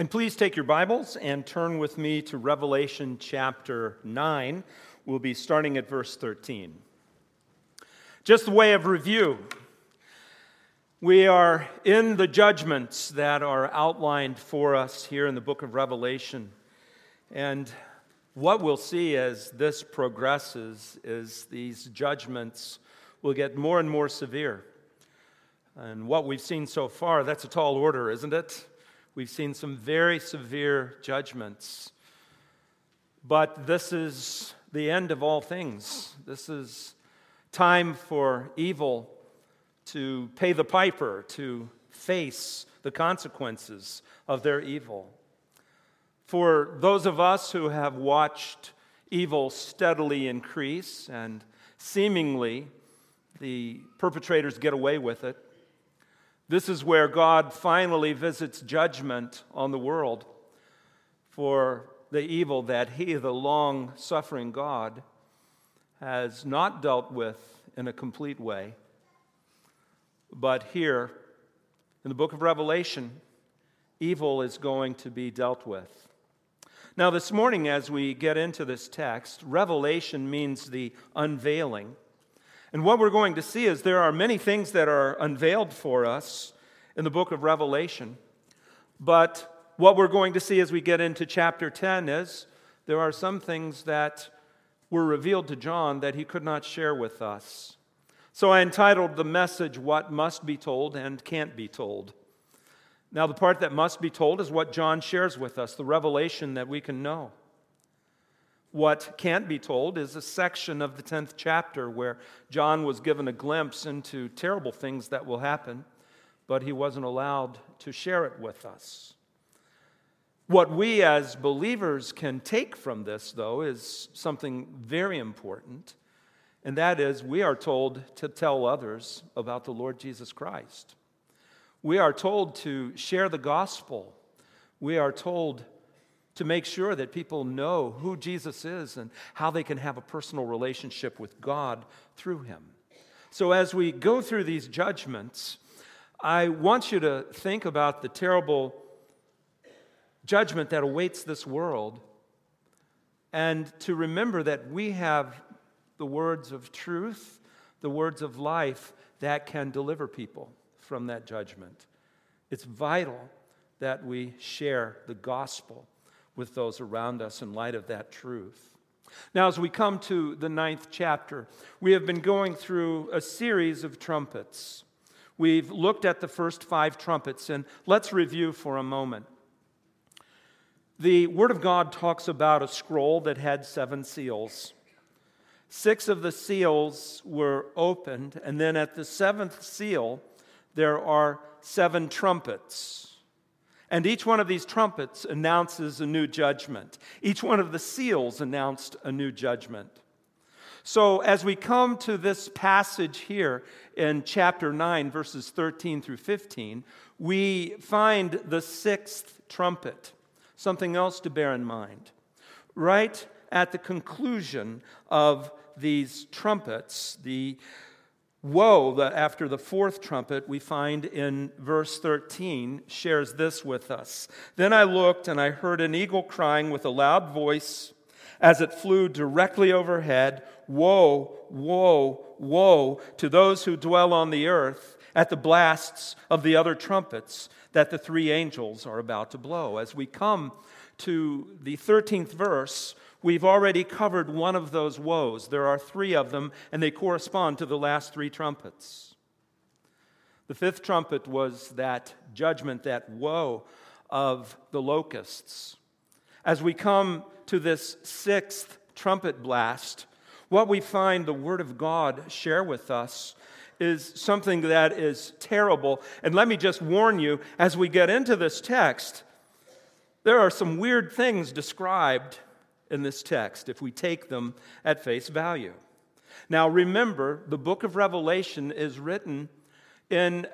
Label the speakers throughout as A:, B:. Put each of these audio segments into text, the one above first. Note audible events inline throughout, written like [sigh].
A: And please take your Bibles and turn with me to Revelation chapter 9. We'll be starting at verse 13. Just the way of review, we are in the judgments that are outlined for us here in the book of Revelation. And what we'll see as this progresses is these judgments will get more and more severe. And what we've seen so far, that's a tall order, isn't it? We've seen some very severe judgments. But this is the end of all things. This is time for evil to pay the piper, to face the consequences of their evil. For those of us who have watched evil steadily increase and seemingly the perpetrators get away with it, this is where God finally visits judgment on the world for the evil that He, the long suffering God, has not dealt with in a complete way. But here, in the book of Revelation, evil is going to be dealt with. Now, this morning, as we get into this text, revelation means the unveiling. And what we're going to see is there are many things that are unveiled for us in the book of Revelation. But what we're going to see as we get into chapter 10 is there are some things that were revealed to John that he could not share with us. So I entitled the message, What Must Be Told and Can't Be Told. Now, the part that must be told is what John shares with us, the revelation that we can know. What can't be told is a section of the 10th chapter where John was given a glimpse into terrible things that will happen, but he wasn't allowed to share it with us. What we as believers can take from this, though, is something very important, and that is we are told to tell others about the Lord Jesus Christ. We are told to share the gospel. We are told to make sure that people know who Jesus is and how they can have a personal relationship with God through him. So, as we go through these judgments, I want you to think about the terrible judgment that awaits this world and to remember that we have the words of truth, the words of life that can deliver people from that judgment. It's vital that we share the gospel with those around us in light of that truth. Now, as we come to the ninth chapter, we have been going through a series of trumpets. We've looked at the first five trumpets, and let's review for a moment. The Word of God talks about a scroll that had seven seals. Six of the seals were opened, and then at the seventh seal, there are seven trumpets. And each one of these trumpets announces a new judgment. Each one of the seals announced a new judgment. So, as we come to this passage here in chapter 9, verses 13 through 15, we find the sixth trumpet. Something else to bear in mind. Right at the conclusion of these trumpets, the woe that after the fourth trumpet we find in verse 13 shares this with us. Then I looked and I heard an eagle crying with a loud voice as it flew directly overhead Woe, woe, woe to those who dwell on the earth at the blasts of the other trumpets that the three angels are about to blow. As we come to the 13th verse, We've already covered one of those woes. There are three of them, and they correspond to the last three trumpets. The fifth trumpet was that judgment, that woe of the locusts. As we come to this sixth trumpet blast, what we find the Word of God share with us is something that is terrible. And let me just warn you as we get into this text, there are some weird things described in this text if we take them at face value. Now, remember, the book of Revelation is written in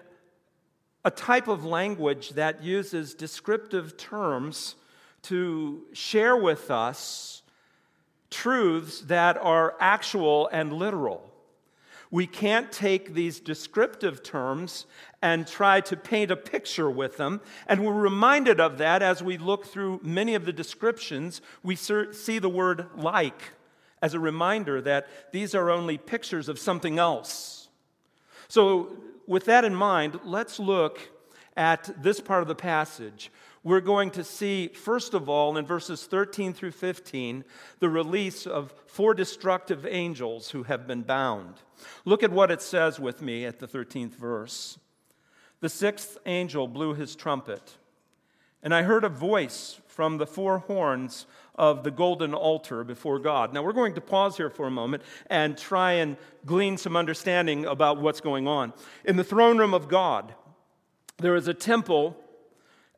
A: a type of language that uses descriptive terms to share with us truths that are actual and literal. We can't take these descriptive terms and try to paint a picture with them. And we're reminded of that as we look through many of the descriptions. We see the word like as a reminder that these are only pictures of something else. So, with that in mind, let's look at this part of the passage we're going to see, first of all, in verses 13 through 15, the release of four destructive angels who have been bound. Look at what it says with me at the 13th verse. The sixth angel blew his trumpet, and I heard a voice from the four horns of the golden altar before God. Now, we're going to pause here for a moment and try and glean some understanding about what's going on. In the throne room of God, there is a temple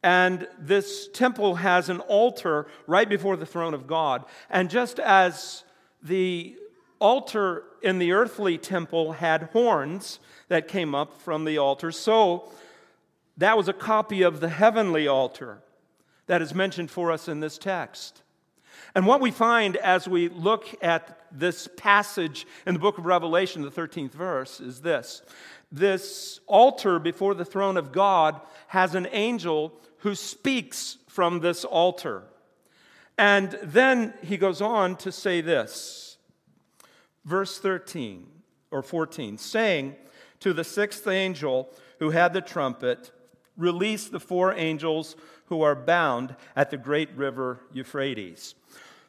A: and this temple has an altar right before the throne of God. And just as the altar in the earthly temple had horns that came up from the altar, so that was a copy of the heavenly altar that is mentioned for us in this text. And what we find as we look at this passage in the book of Revelation, the 13th verse, is this this altar before the throne of God has an angel who speaks from this altar. And then he goes on to say this, verse 13 or 14, saying to the sixth angel who had the trumpet, Release the four angels who are bound at the great river Euphrates.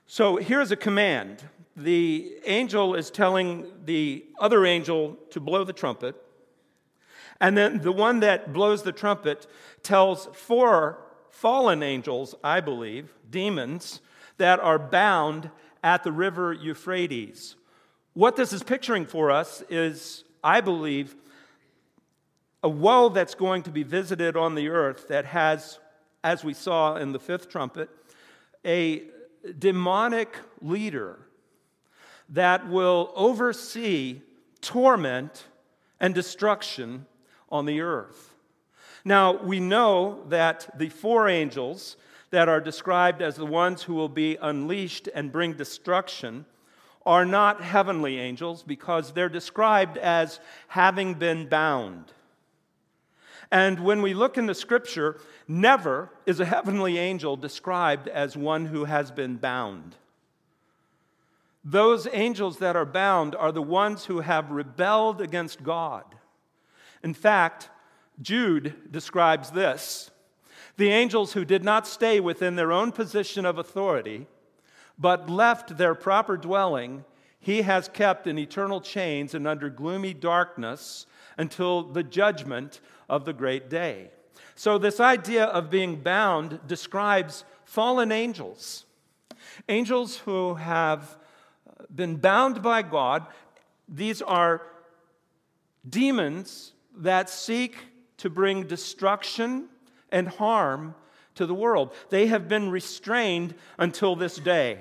A: So here's a command. The angel is telling the other angel to blow the trumpet. And then the one that blows the trumpet tells four fallen angels, I believe, demons, that are bound at the river Euphrates. What this is picturing for us is, I believe, a woe that's going to be visited on the earth that has, as we saw in the fifth trumpet, a demonic leader that will oversee torment and destruction on the earth. Now, we know that the four angels that are described as the ones who will be unleashed and bring destruction are not heavenly angels because they're described as having been bound. And when we look in the scripture, never is a heavenly angel described as one who has been bound. Those angels that are bound are the ones who have rebelled against God. In fact, Jude describes this the angels who did not stay within their own position of authority, but left their proper dwelling, he has kept in eternal chains and under gloomy darkness until the judgment of the great day. So, this idea of being bound describes fallen angels, angels who have uh, been bound by God. These are demons that seek to bring destruction and harm to the world. They have been restrained until this day.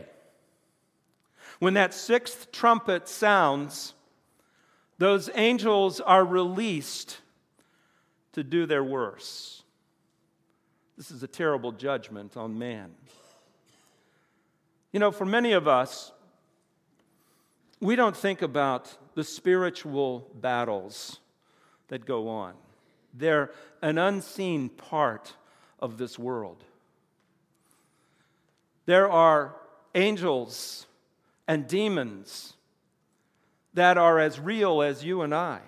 A: When that sixth trumpet sounds, those angels are released to do their worst. This is a terrible judgment on man. You know, for many of us, we don't think about the spiritual battles that go on. They're an unseen part of this world. There are angels and demons that are as real as you and I.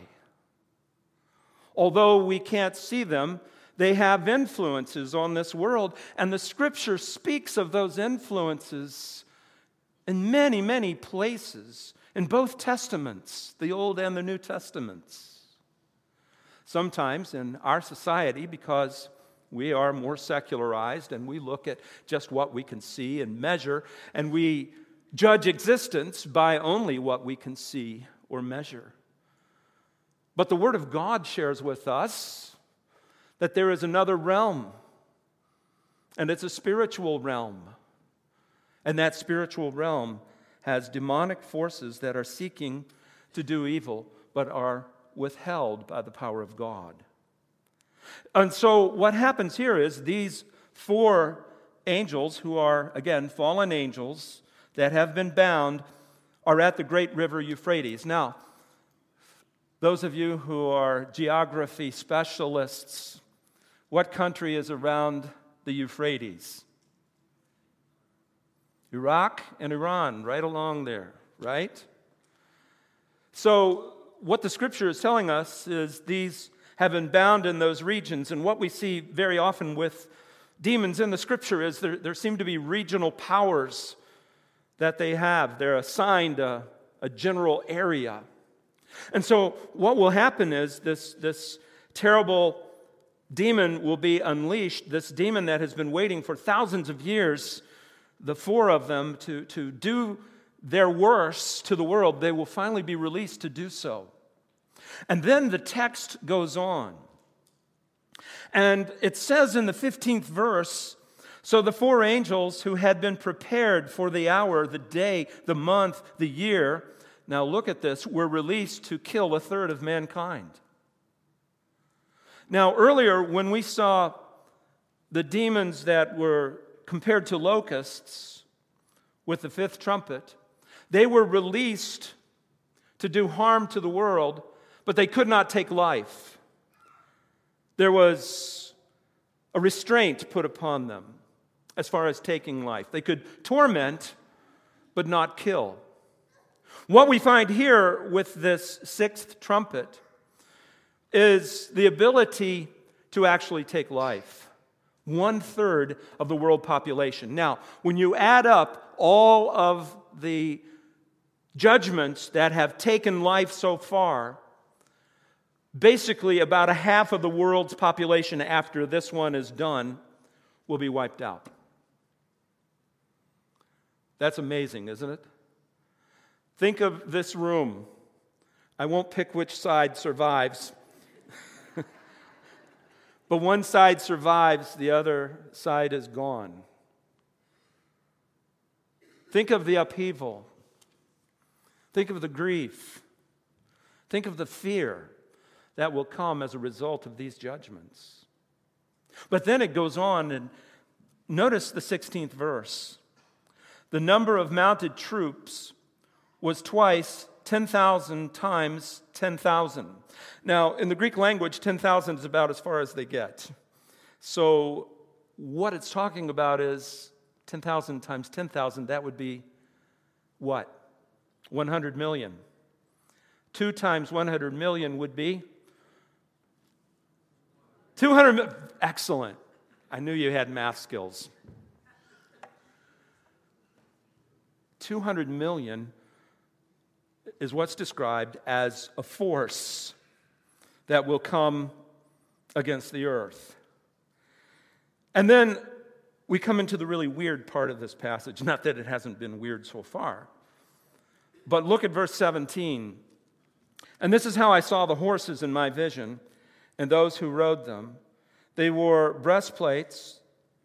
A: Although we can't see them, they have influences on this world, and the scripture speaks of those influences in many, many places in both testaments, the Old and the New Testaments. Sometimes in our society, because we are more secularized and we look at just what we can see and measure, and we judge existence by only what we can see or measure. But the Word of God shares with us that there is another realm, and it's a spiritual realm. And that spiritual realm has demonic forces that are seeking to do evil, but are withheld by the power of God. And so, what happens here is these four angels, who are, again, fallen angels that have been bound, are at the great river Euphrates. Now, Those of you who are geography specialists, what country is around the Euphrates? Iraq and Iran, right along there, right? So, what the scripture is telling us is these have been bound in those regions. And what we see very often with demons in the scripture is there, there seem to be regional powers that they have. They're assigned a, a general area. And so, what will happen is this, this terrible demon will be unleashed, this demon that has been waiting for thousands of years, the four of them, to, to do their worst to the world, they will finally be released to do so. And then the text goes on. And it says in the 15th verse so the four angels who had been prepared for the hour, the day, the month, the year, now look at this, were released to kill a third of mankind. Now, earlier, when we saw the demons that were compared to locusts with the fifth trumpet, they were released to do harm to the world, but they could not take life. There was a restraint put upon them as far as taking life. They could torment, but not kill. What we find here with this sixth trumpet is the ability to actually take life. One third of the world population. Now, when you add up all of the judgments that have taken life so far, basically about a half of the world's population after this one is done will be wiped out. That's amazing, isn't it? Think of this room. I won't pick which side survives. [laughs] but one side survives, the other side is gone. Think of the upheaval. Think of the grief. Think of the fear that will come as a result of these judgments. But then it goes on, and notice the 16th verse. The number of mounted troops was twice 10,000 times 10,000. Now, in the Greek language, 10,000 is about as far as they get. So, what it's talking about is 10,000 times 10,000, that would be what? 100 million. Two times 100 million would be 200. Excellent. I knew you had math skills. 200 million is what's described as a force that will come against the earth. And then we come into the really weird part of this passage. Not that it hasn't been weird so far. But look at verse 17. And this is how I saw the horses in my vision and those who rode them. They wore breastplates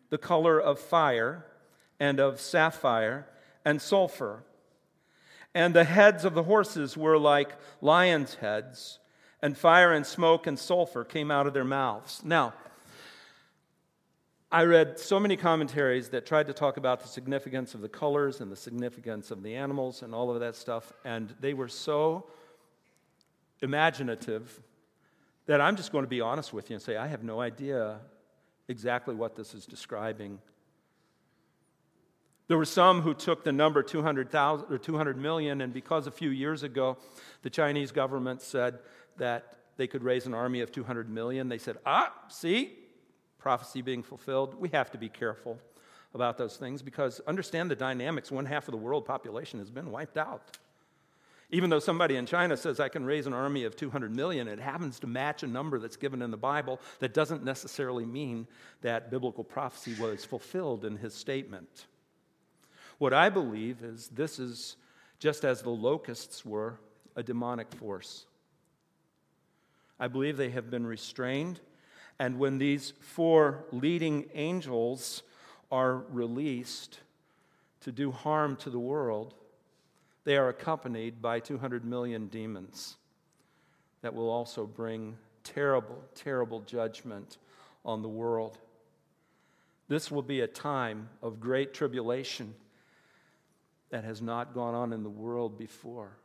A: the color of fire and of sapphire and sulfur. And the heads of the horses were like lions' heads, and fire and smoke and sulfur came out of their mouths. Now, I read so many commentaries that tried to talk about the significance of the colors and the significance of the animals and all of that stuff, and they were so imaginative that I'm just going to be honest with you and say, I have no idea exactly what this is describing there were some who took the number 200,000 or 200 million, and because a few years ago the Chinese government said that they could raise an army of 200 million, they said, ah, see, prophecy being fulfilled. We have to be careful about those things because understand the dynamics. One half of the world population has been wiped out. Even though somebody in China says, I can raise an army of 200 million, it happens to match a number that's given in the Bible that doesn't necessarily mean that biblical prophecy was fulfilled in his statement. What I believe is this is just as the locusts were a demonic force. I believe they have been restrained, and when these four leading angels are released to do harm to the world, they are accompanied by 200 million demons that will also bring terrible, terrible judgment on the world. This will be a time of great tribulation that has not gone on in the world before.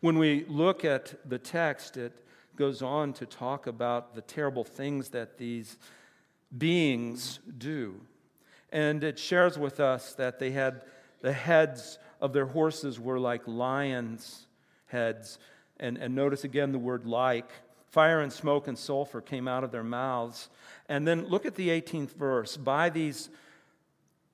A: When we look at the text, it goes on to talk about the terrible things that these beings do. And it shares with us that they had the heads of their horses were like lions' heads. And, and notice again the word like. Fire and smoke and sulfur came out of their mouths. And then look at the 18th verse. By these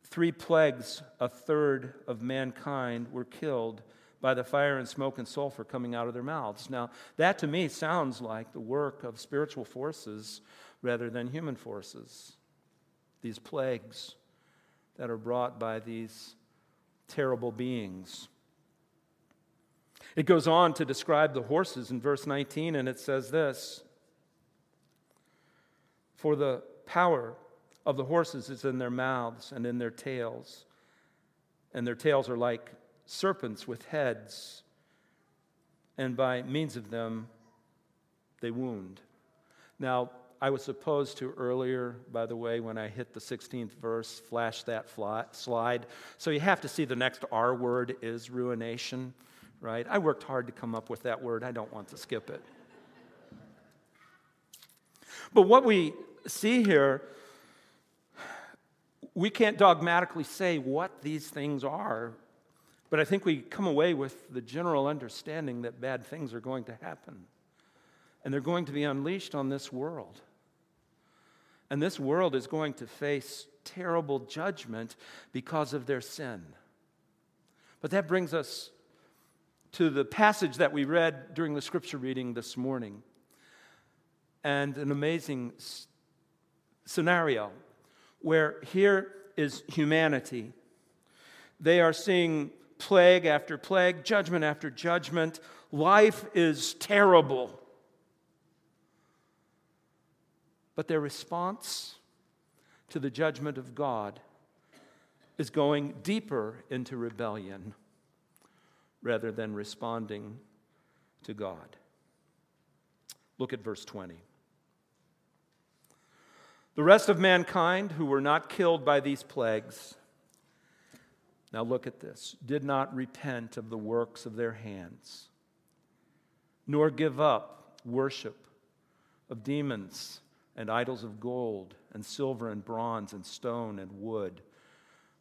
A: three plagues, a third of mankind were killed by the fire and smoke and sulfur coming out of their mouths. Now, that to me sounds like the work of spiritual forces rather than human forces. These plagues that are brought by these terrible beings. It goes on to describe the horses in verse 19, and it says this For the power of the horses is in their mouths and in their tails, and their tails are like serpents with heads, and by means of them they wound. Now, I was supposed to earlier, by the way, when I hit the 16th verse, flash that fly, slide. So you have to see the next R word is ruination, right? I worked hard to come up with that word. I don't want to skip it. But what we see here, we can't dogmatically say what these things are but I think we come away with the general understanding that bad things are going to happen. And they're going to be unleashed on this world. And this world is going to face terrible judgment because of their sin. But that brings us to the passage that we read during the scripture reading this morning. And an amazing scenario where here is humanity. They are seeing plague after plague, judgment after judgment. Life is terrible. But their response to the judgment of God is going deeper into rebellion rather than responding to God. Look at verse 20. The rest of mankind who were not killed by these plagues now look at this did not repent of the works of their hands, nor give up worship of demons and idols of gold and silver and bronze and stone and wood,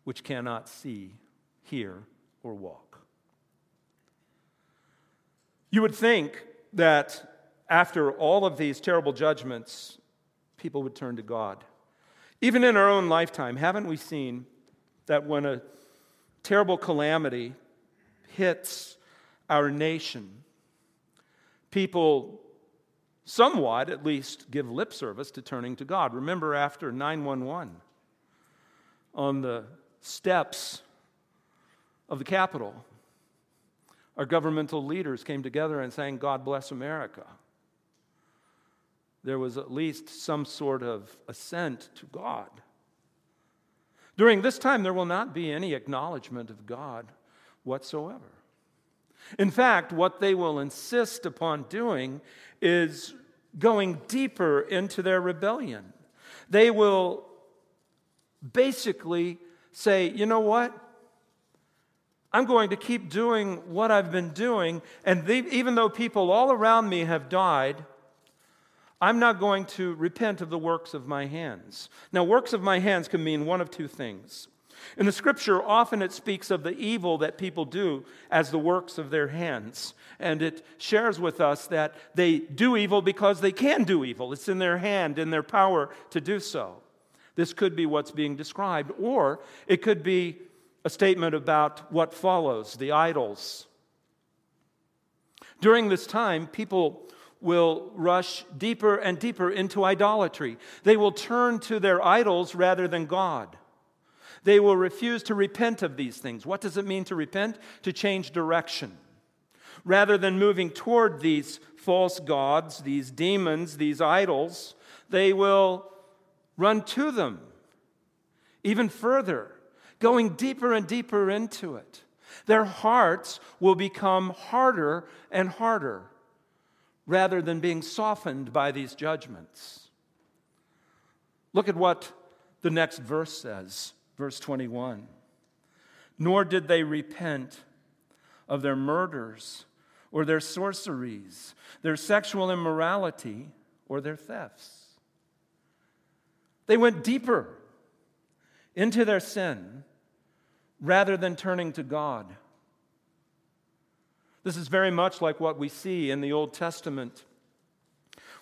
A: which cannot see, hear, or walk. You would think that after all of these terrible judgments, people would turn to God. Even in our own lifetime, haven't we seen that when a terrible calamity hits our nation, people somewhat at least give lip service to turning to God. Remember after 911 on the steps of the Capitol, our governmental leaders came together and sang, God bless America. There was at least some sort of assent to God. During this time, there will not be any acknowledgement of God whatsoever. In fact, what they will insist upon doing is going deeper into their rebellion. They will basically say, you know what? I'm going to keep doing what I've been doing, and they, even though people all around me have died, I'm not going to repent of the works of my hands. Now, works of my hands can mean one of two things. In the scripture, often it speaks of the evil that people do as the works of their hands. And it shares with us that they do evil because they can do evil. It's in their hand, in their power to do so. This could be what's being described, or it could be a statement about what follows the idols. During this time, people will rush deeper and deeper into idolatry. They will turn to their idols rather than God. They will refuse to repent of these things. What does it mean to repent? To change direction. Rather than moving toward these false gods, these demons, these idols, they will run to them even further, going deeper and deeper into it. Their hearts will become harder and harder rather than being softened by these judgments. Look at what the next verse says, verse 21. Nor did they repent of their murders or their sorceries, their sexual immorality, or their thefts. They went deeper into their sin rather than turning to God. This is very much like what we see in the Old Testament.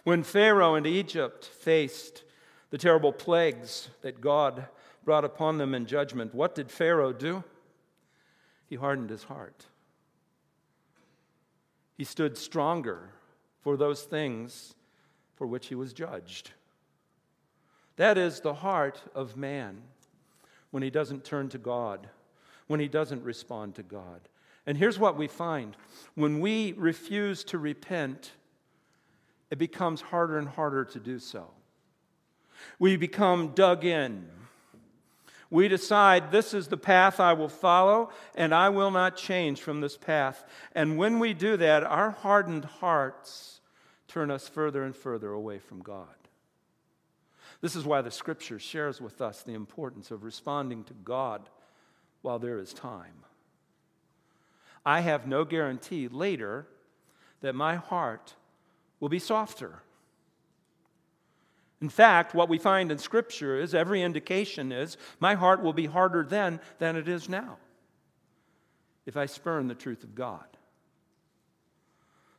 A: When Pharaoh and Egypt faced the terrible plagues that God brought upon them in judgment, what did Pharaoh do? He hardened his heart. He stood stronger for those things for which he was judged. That is the heart of man when he doesn't turn to God, when he doesn't respond to God. And here's what we find when we refuse to repent, it becomes harder and harder to do so. We become dug in. We decide this is the path I will follow, and I will not change from this path. And when we do that, our hardened hearts turn us further and further away from God. This is why the scripture shares with us the importance of responding to God while there is time. I have no guarantee later that my heart will be softer. In fact, what we find in Scripture is every indication is my heart will be harder then than it is now if I spurn the truth of God.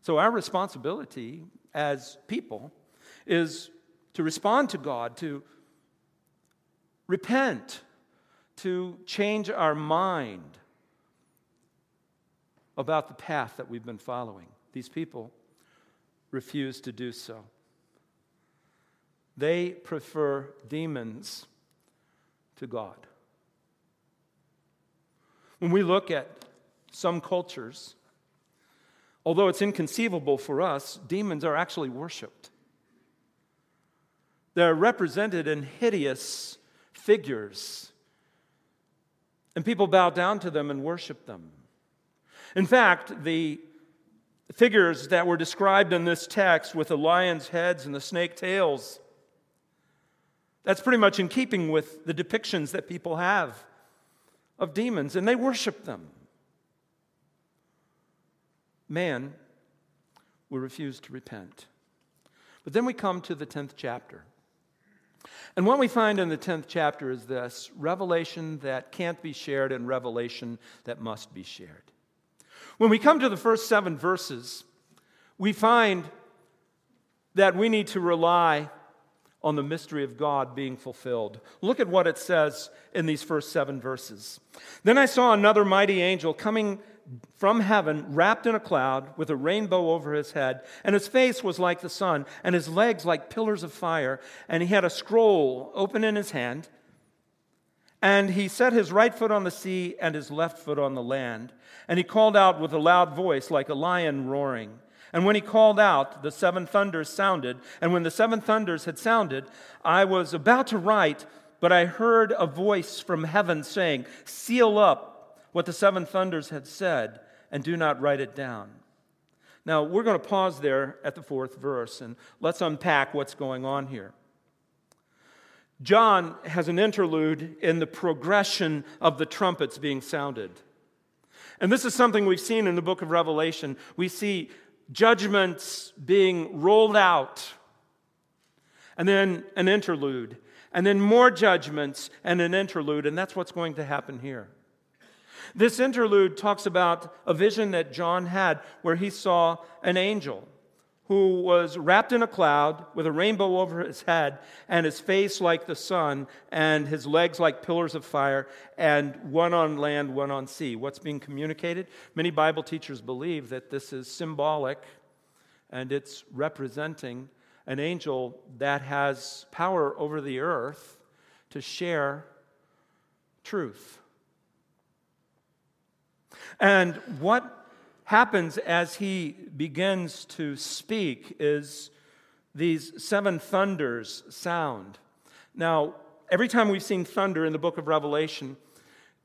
A: So, our responsibility as people is to respond to God, to repent, to change our mind about the path that we've been following. These people refuse to do so. They prefer demons to God. When we look at some cultures, although it's inconceivable for us, demons are actually worshiped. They're represented in hideous figures, and people bow down to them and worship them. In fact, the figures that were described in this text with the lion's heads and the snake tails, that's pretty much in keeping with the depictions that people have of demons, and they worship them. Man will refuse to repent. But then we come to the 10th chapter. And what we find in the 10th chapter is this revelation that can't be shared and revelation that must be shared. When we come to the first seven verses, we find that we need to rely on the mystery of God being fulfilled. Look at what it says in these first seven verses. Then I saw another mighty angel coming from heaven, wrapped in a cloud, with a rainbow over his head, and his face was like the sun, and his legs like pillars of fire, and he had a scroll open in his hand. And he set his right foot on the sea and his left foot on the land. And he called out with a loud voice, like a lion roaring. And when he called out, the seven thunders sounded. And when the seven thunders had sounded, I was about to write, but I heard a voice from heaven saying, Seal up what the seven thunders had said, and do not write it down. Now, we're going to pause there at the fourth verse, and let's unpack what's going on here. John has an interlude in the progression of the trumpets being sounded. And this is something we've seen in the book of Revelation. We see judgments being rolled out, and then an interlude, and then more judgments and an interlude, and that's what's going to happen here. This interlude talks about a vision that John had where he saw an angel who was wrapped in a cloud with a rainbow over his head, and his face like the sun, and his legs like pillars of fire, and one on land, one on sea. What's being communicated? Many Bible teachers believe that this is symbolic and it's representing an angel that has power over the earth to share truth. And what happens as he begins to speak is these seven thunders sound. Now, every time we've seen thunder in the book of Revelation,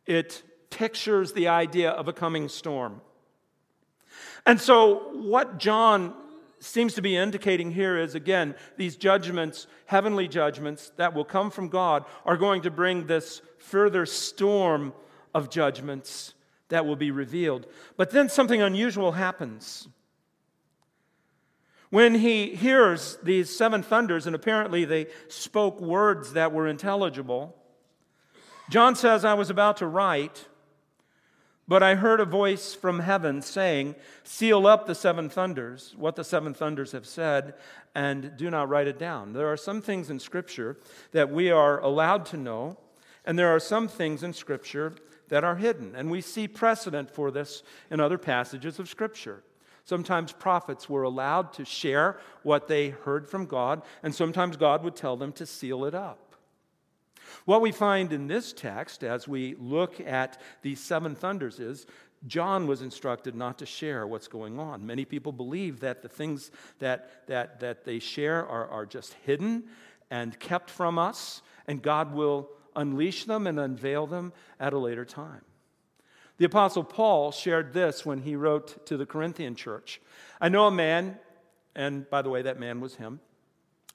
A: it pictures the idea of a coming storm. And so, what John seems to be indicating here is again, these judgments, heavenly judgments that will come from God, are going to bring this further storm of judgments that will be revealed. But then something unusual happens. When he hears these seven thunders, and apparently they spoke words that were intelligible, John says, I was about to write, but I heard a voice from heaven saying, Seal up the seven thunders, what the seven thunders have said, and do not write it down. There are some things in Scripture that we are allowed to know, and there are some things in Scripture that are hidden. And we see precedent for this in other passages of Scripture. Sometimes prophets were allowed to share what they heard from God, and sometimes God would tell them to seal it up. What we find in this text as we look at these seven thunders is John was instructed not to share what's going on. Many people believe that the things that, that, that they share are, are just hidden and kept from us, and God will unleash them and unveil them at a later time. The Apostle Paul shared this when he wrote to the Corinthian church I know a man, and by the way, that man was him.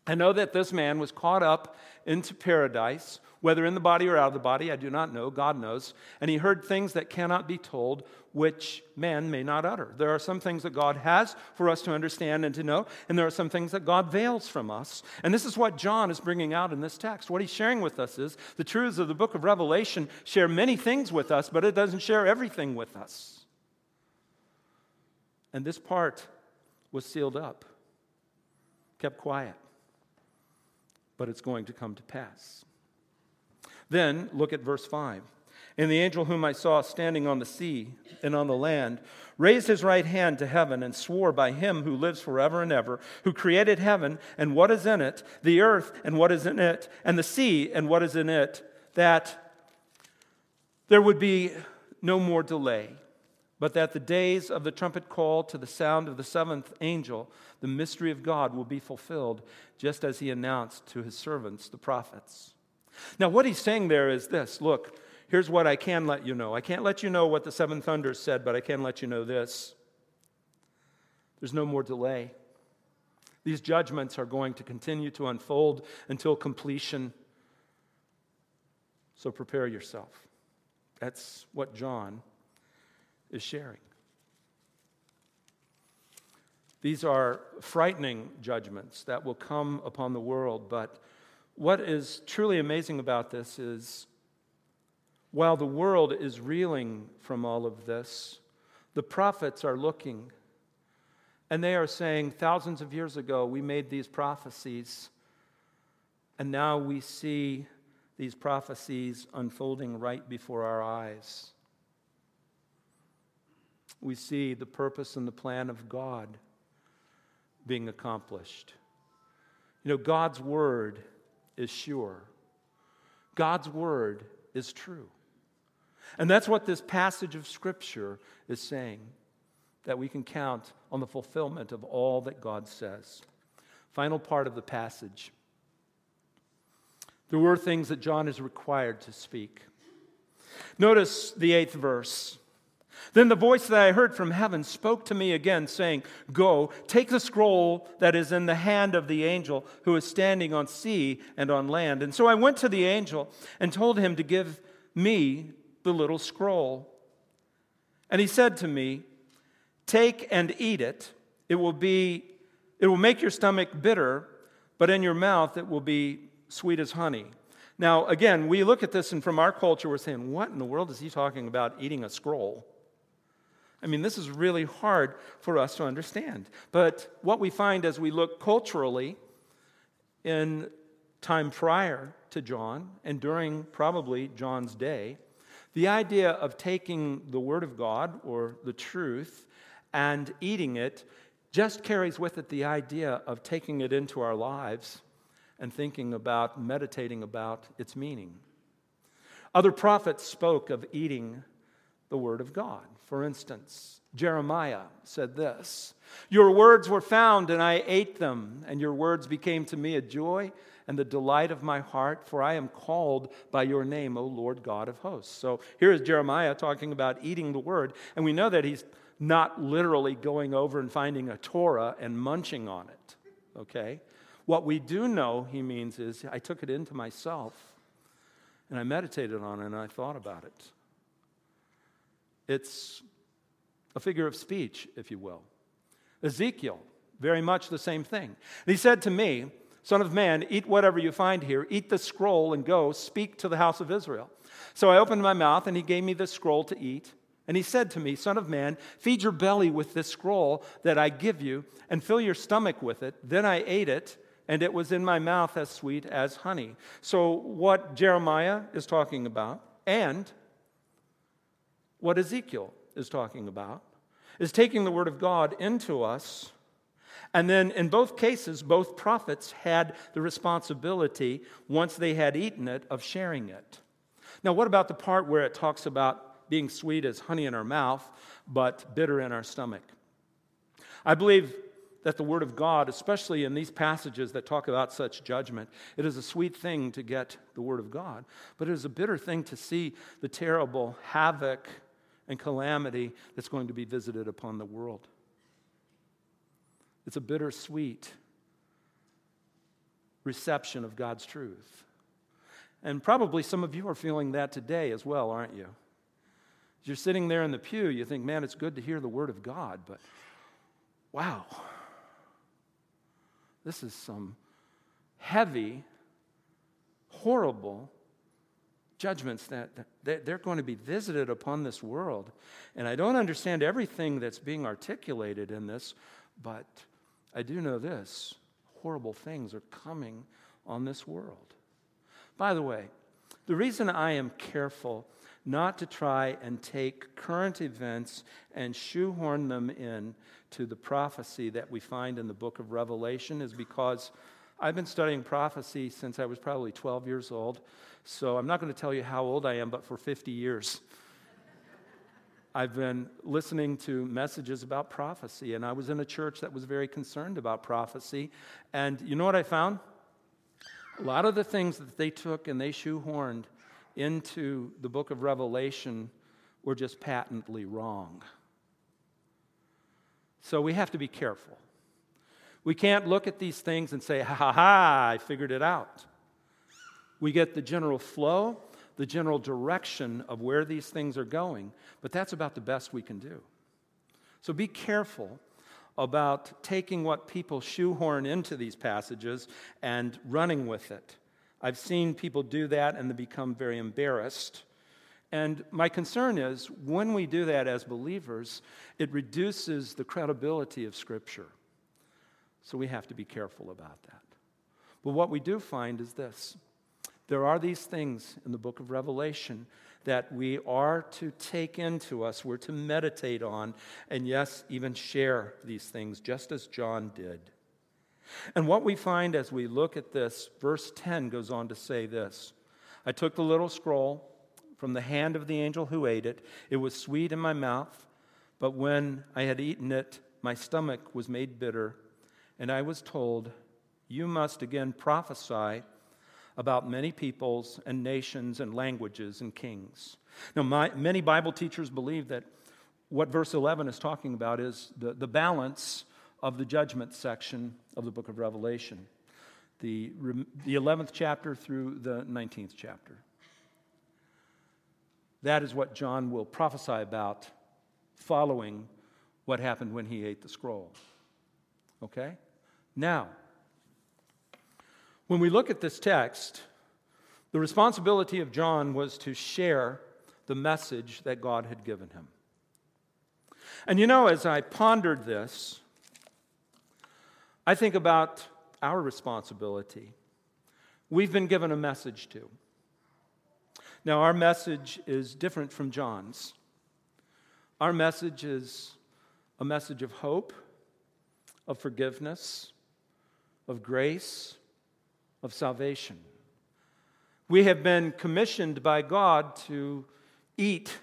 A: I know that this man was caught up into paradise, whether in the body or out of the body, I do not know, God knows. And he heard things that cannot be told, which man may not utter. There are some things that God has for us to understand and to know, and there are some things that God veils from us. And this is what John is bringing out in this text. What he's sharing with us is the truths of the book of Revelation share many things with us, but it doesn't share everything with us. And this part was sealed up, kept quiet but it's going to come to pass. Then look at verse 5. And the angel whom I saw standing on the sea and on the land raised his right hand to heaven and swore by him who lives forever and ever, who created heaven and what is in it, the earth and what is in it, and the sea and what is in it, that there would be no more delay, but that the days of the trumpet call to the sound of the seventh angel, the mystery of God will be fulfilled, just as he announced to his servants, the prophets. Now, what he's saying there is this look, here's what I can let you know. I can't let you know what the seven thunders said, but I can let you know this. There's no more delay. These judgments are going to continue to unfold until completion. So prepare yourself. That's what John is sharing. These are frightening judgments that will come upon the world, but what is truly amazing about this is while the world is reeling from all of this, the prophets are looking and they are saying, thousands of years ago, we made these prophecies, and now we see these prophecies unfolding right before our eyes. We see the purpose and the plan of God being accomplished. You know, God's word is sure, God's word is true. And that's what this passage of Scripture is saying that we can count on the fulfillment of all that God says. Final part of the passage. There were things that John is required to speak. Notice the eighth verse. Then the voice that I heard from heaven spoke to me again, saying, Go, take the scroll that is in the hand of the angel who is standing on sea and on land. And so I went to the angel and told him to give me the little scroll. And he said to me, Take and eat it. It will be it will make your stomach bitter, but in your mouth it will be sweet as honey. Now, again, we look at this and from our culture we're saying, what in the world is he talking about eating a scroll? I mean, this is really hard for us to understand. But what we find as we look culturally in time prior to John and during probably John's day, the idea of taking the Word of God or the truth and eating it just carries with it the idea of taking it into our lives and thinking about, meditating about its meaning. Other prophets spoke of eating the Word of God. For instance, Jeremiah said this Your words were found, and I ate them, and your words became to me a joy and the delight of my heart, for I am called by your name, O Lord God of hosts. So here is Jeremiah talking about eating the word, and we know that he's not literally going over and finding a Torah and munching on it, okay? What we do know he means is I took it into myself and I meditated on it and I thought about it. It's a figure of speech, if you will. Ezekiel, very much the same thing. He said to me, Son of man, eat whatever you find here, eat the scroll, and go speak to the house of Israel. So I opened my mouth, and he gave me the scroll to eat. And he said to me, Son of man, feed your belly with this scroll that I give you, and fill your stomach with it. Then I ate it, and it was in my mouth as sweet as honey. So, what Jeremiah is talking about, and what Ezekiel is talking about, is taking the word of God into us. And then, in both cases, both prophets had the responsibility, once they had eaten it, of sharing it. Now, what about the part where it talks about being sweet as honey in our mouth, but bitter in our stomach. I believe that the Word of God, especially in these passages that talk about such judgment, it is a sweet thing to get the Word of God, but it is a bitter thing to see the terrible havoc and calamity that's going to be visited upon the world. It's a bittersweet reception of God's truth. And probably some of you are feeling that today as well, aren't you? As you're sitting there in the pew, you think, man, it's good to hear the Word of God, but wow, this is some heavy, horrible judgments that, that they're going to be visited upon this world. And I don't understand everything that's being articulated in this, but I do know this horrible things are coming on this world. By the way, the reason I am careful not to try and take current events and shoehorn them in to the prophecy that we find in the book of Revelation is because I've been studying prophecy since I was probably 12 years old. So I'm not going to tell you how old I am, but for 50 years. I've been listening to messages about prophecy, and I was in a church that was very concerned about prophecy. And you know what I found? A lot of the things that they took and they shoehorned into the book of Revelation were just patently wrong. So we have to be careful. We can't look at these things and say, ha ha I figured it out. We get the general flow, the general direction of where these things are going, but that's about the best we can do. So be careful about taking what people shoehorn into these passages and running with it. I've seen people do that and they become very embarrassed. And my concern is when we do that as believers, it reduces the credibility of Scripture. So we have to be careful about that. But what we do find is this there are these things in the book of Revelation that we are to take into us, we're to meditate on, and yes, even share these things, just as John did. And what we find as we look at this, verse 10 goes on to say this I took the little scroll from the hand of the angel who ate it. It was sweet in my mouth, but when I had eaten it, my stomach was made bitter, and I was told, You must again prophesy about many peoples and nations and languages and kings. Now, my, many Bible teachers believe that what verse 11 is talking about is the, the balance of the judgment section of the book of Revelation, the, the 11th chapter through the 19th chapter. That is what John will prophesy about following what happened when he ate the scroll. Okay? Now, when we look at this text, the responsibility of John was to share the message that God had given him. And you know, as I pondered this, I think about our responsibility. We've been given a message to. Now, our message is different from John's. Our message is a message of hope, of forgiveness, of grace, of salvation. We have been commissioned by God to eat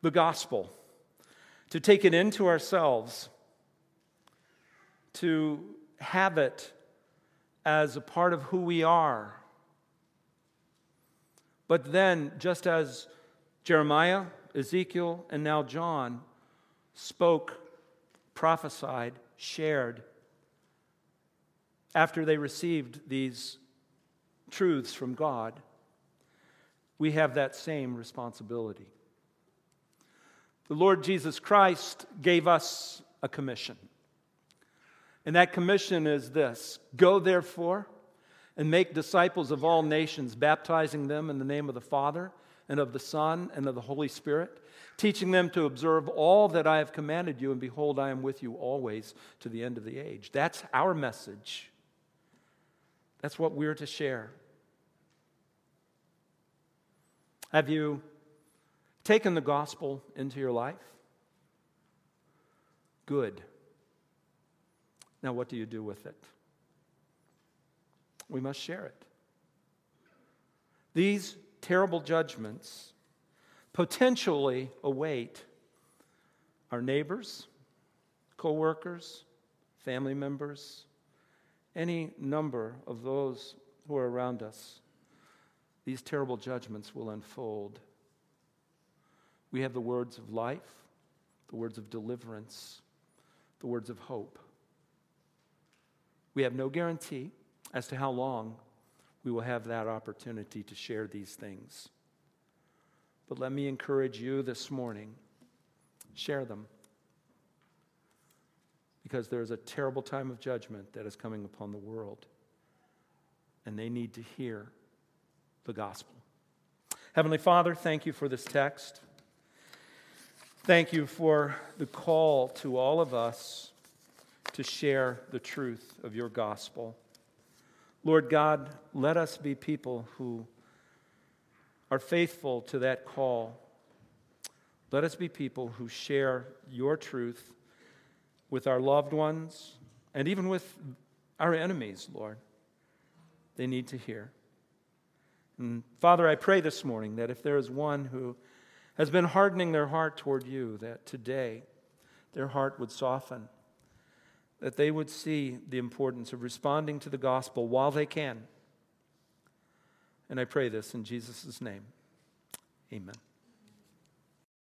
A: the gospel, to take it into ourselves, to have it as a part of who we are. But then, just as Jeremiah, Ezekiel, and now John spoke, prophesied, shared, after they received these truths from God, we have that same responsibility. the Lord Jesus Christ gave us a commission. And that commission is this Go therefore and make disciples of all nations, baptizing them in the name of the Father and of the Son and of the Holy Spirit, teaching them to observe all that I have commanded you, and behold, I am with you always to the end of the age. That's our message. That's what we're to share. Have you taken the gospel into your life? Good. Now, what do you do with it? We must share it. These terrible judgments potentially await our neighbors, co workers, family members, any number of those who are around us. These terrible judgments will unfold. We have the words of life, the words of deliverance, the words of hope. We have no guarantee as to how long we will have that opportunity to share these things. But let me encourage you this morning share them. Because there is a terrible time of judgment that is coming upon the world, and they need to hear the gospel. Heavenly Father, thank you for this text. Thank you for the call to all of us to share the truth of your gospel. Lord God, let us be people who are faithful to that call. Let us be people who share your truth with our loved ones and even with our enemies, Lord. They need to hear. And Father, I pray this morning that if there is one who has been hardening their heart toward you, that today their heart would soften that they would see the importance of responding to the gospel while they can. And I pray this in Jesus' name. Amen.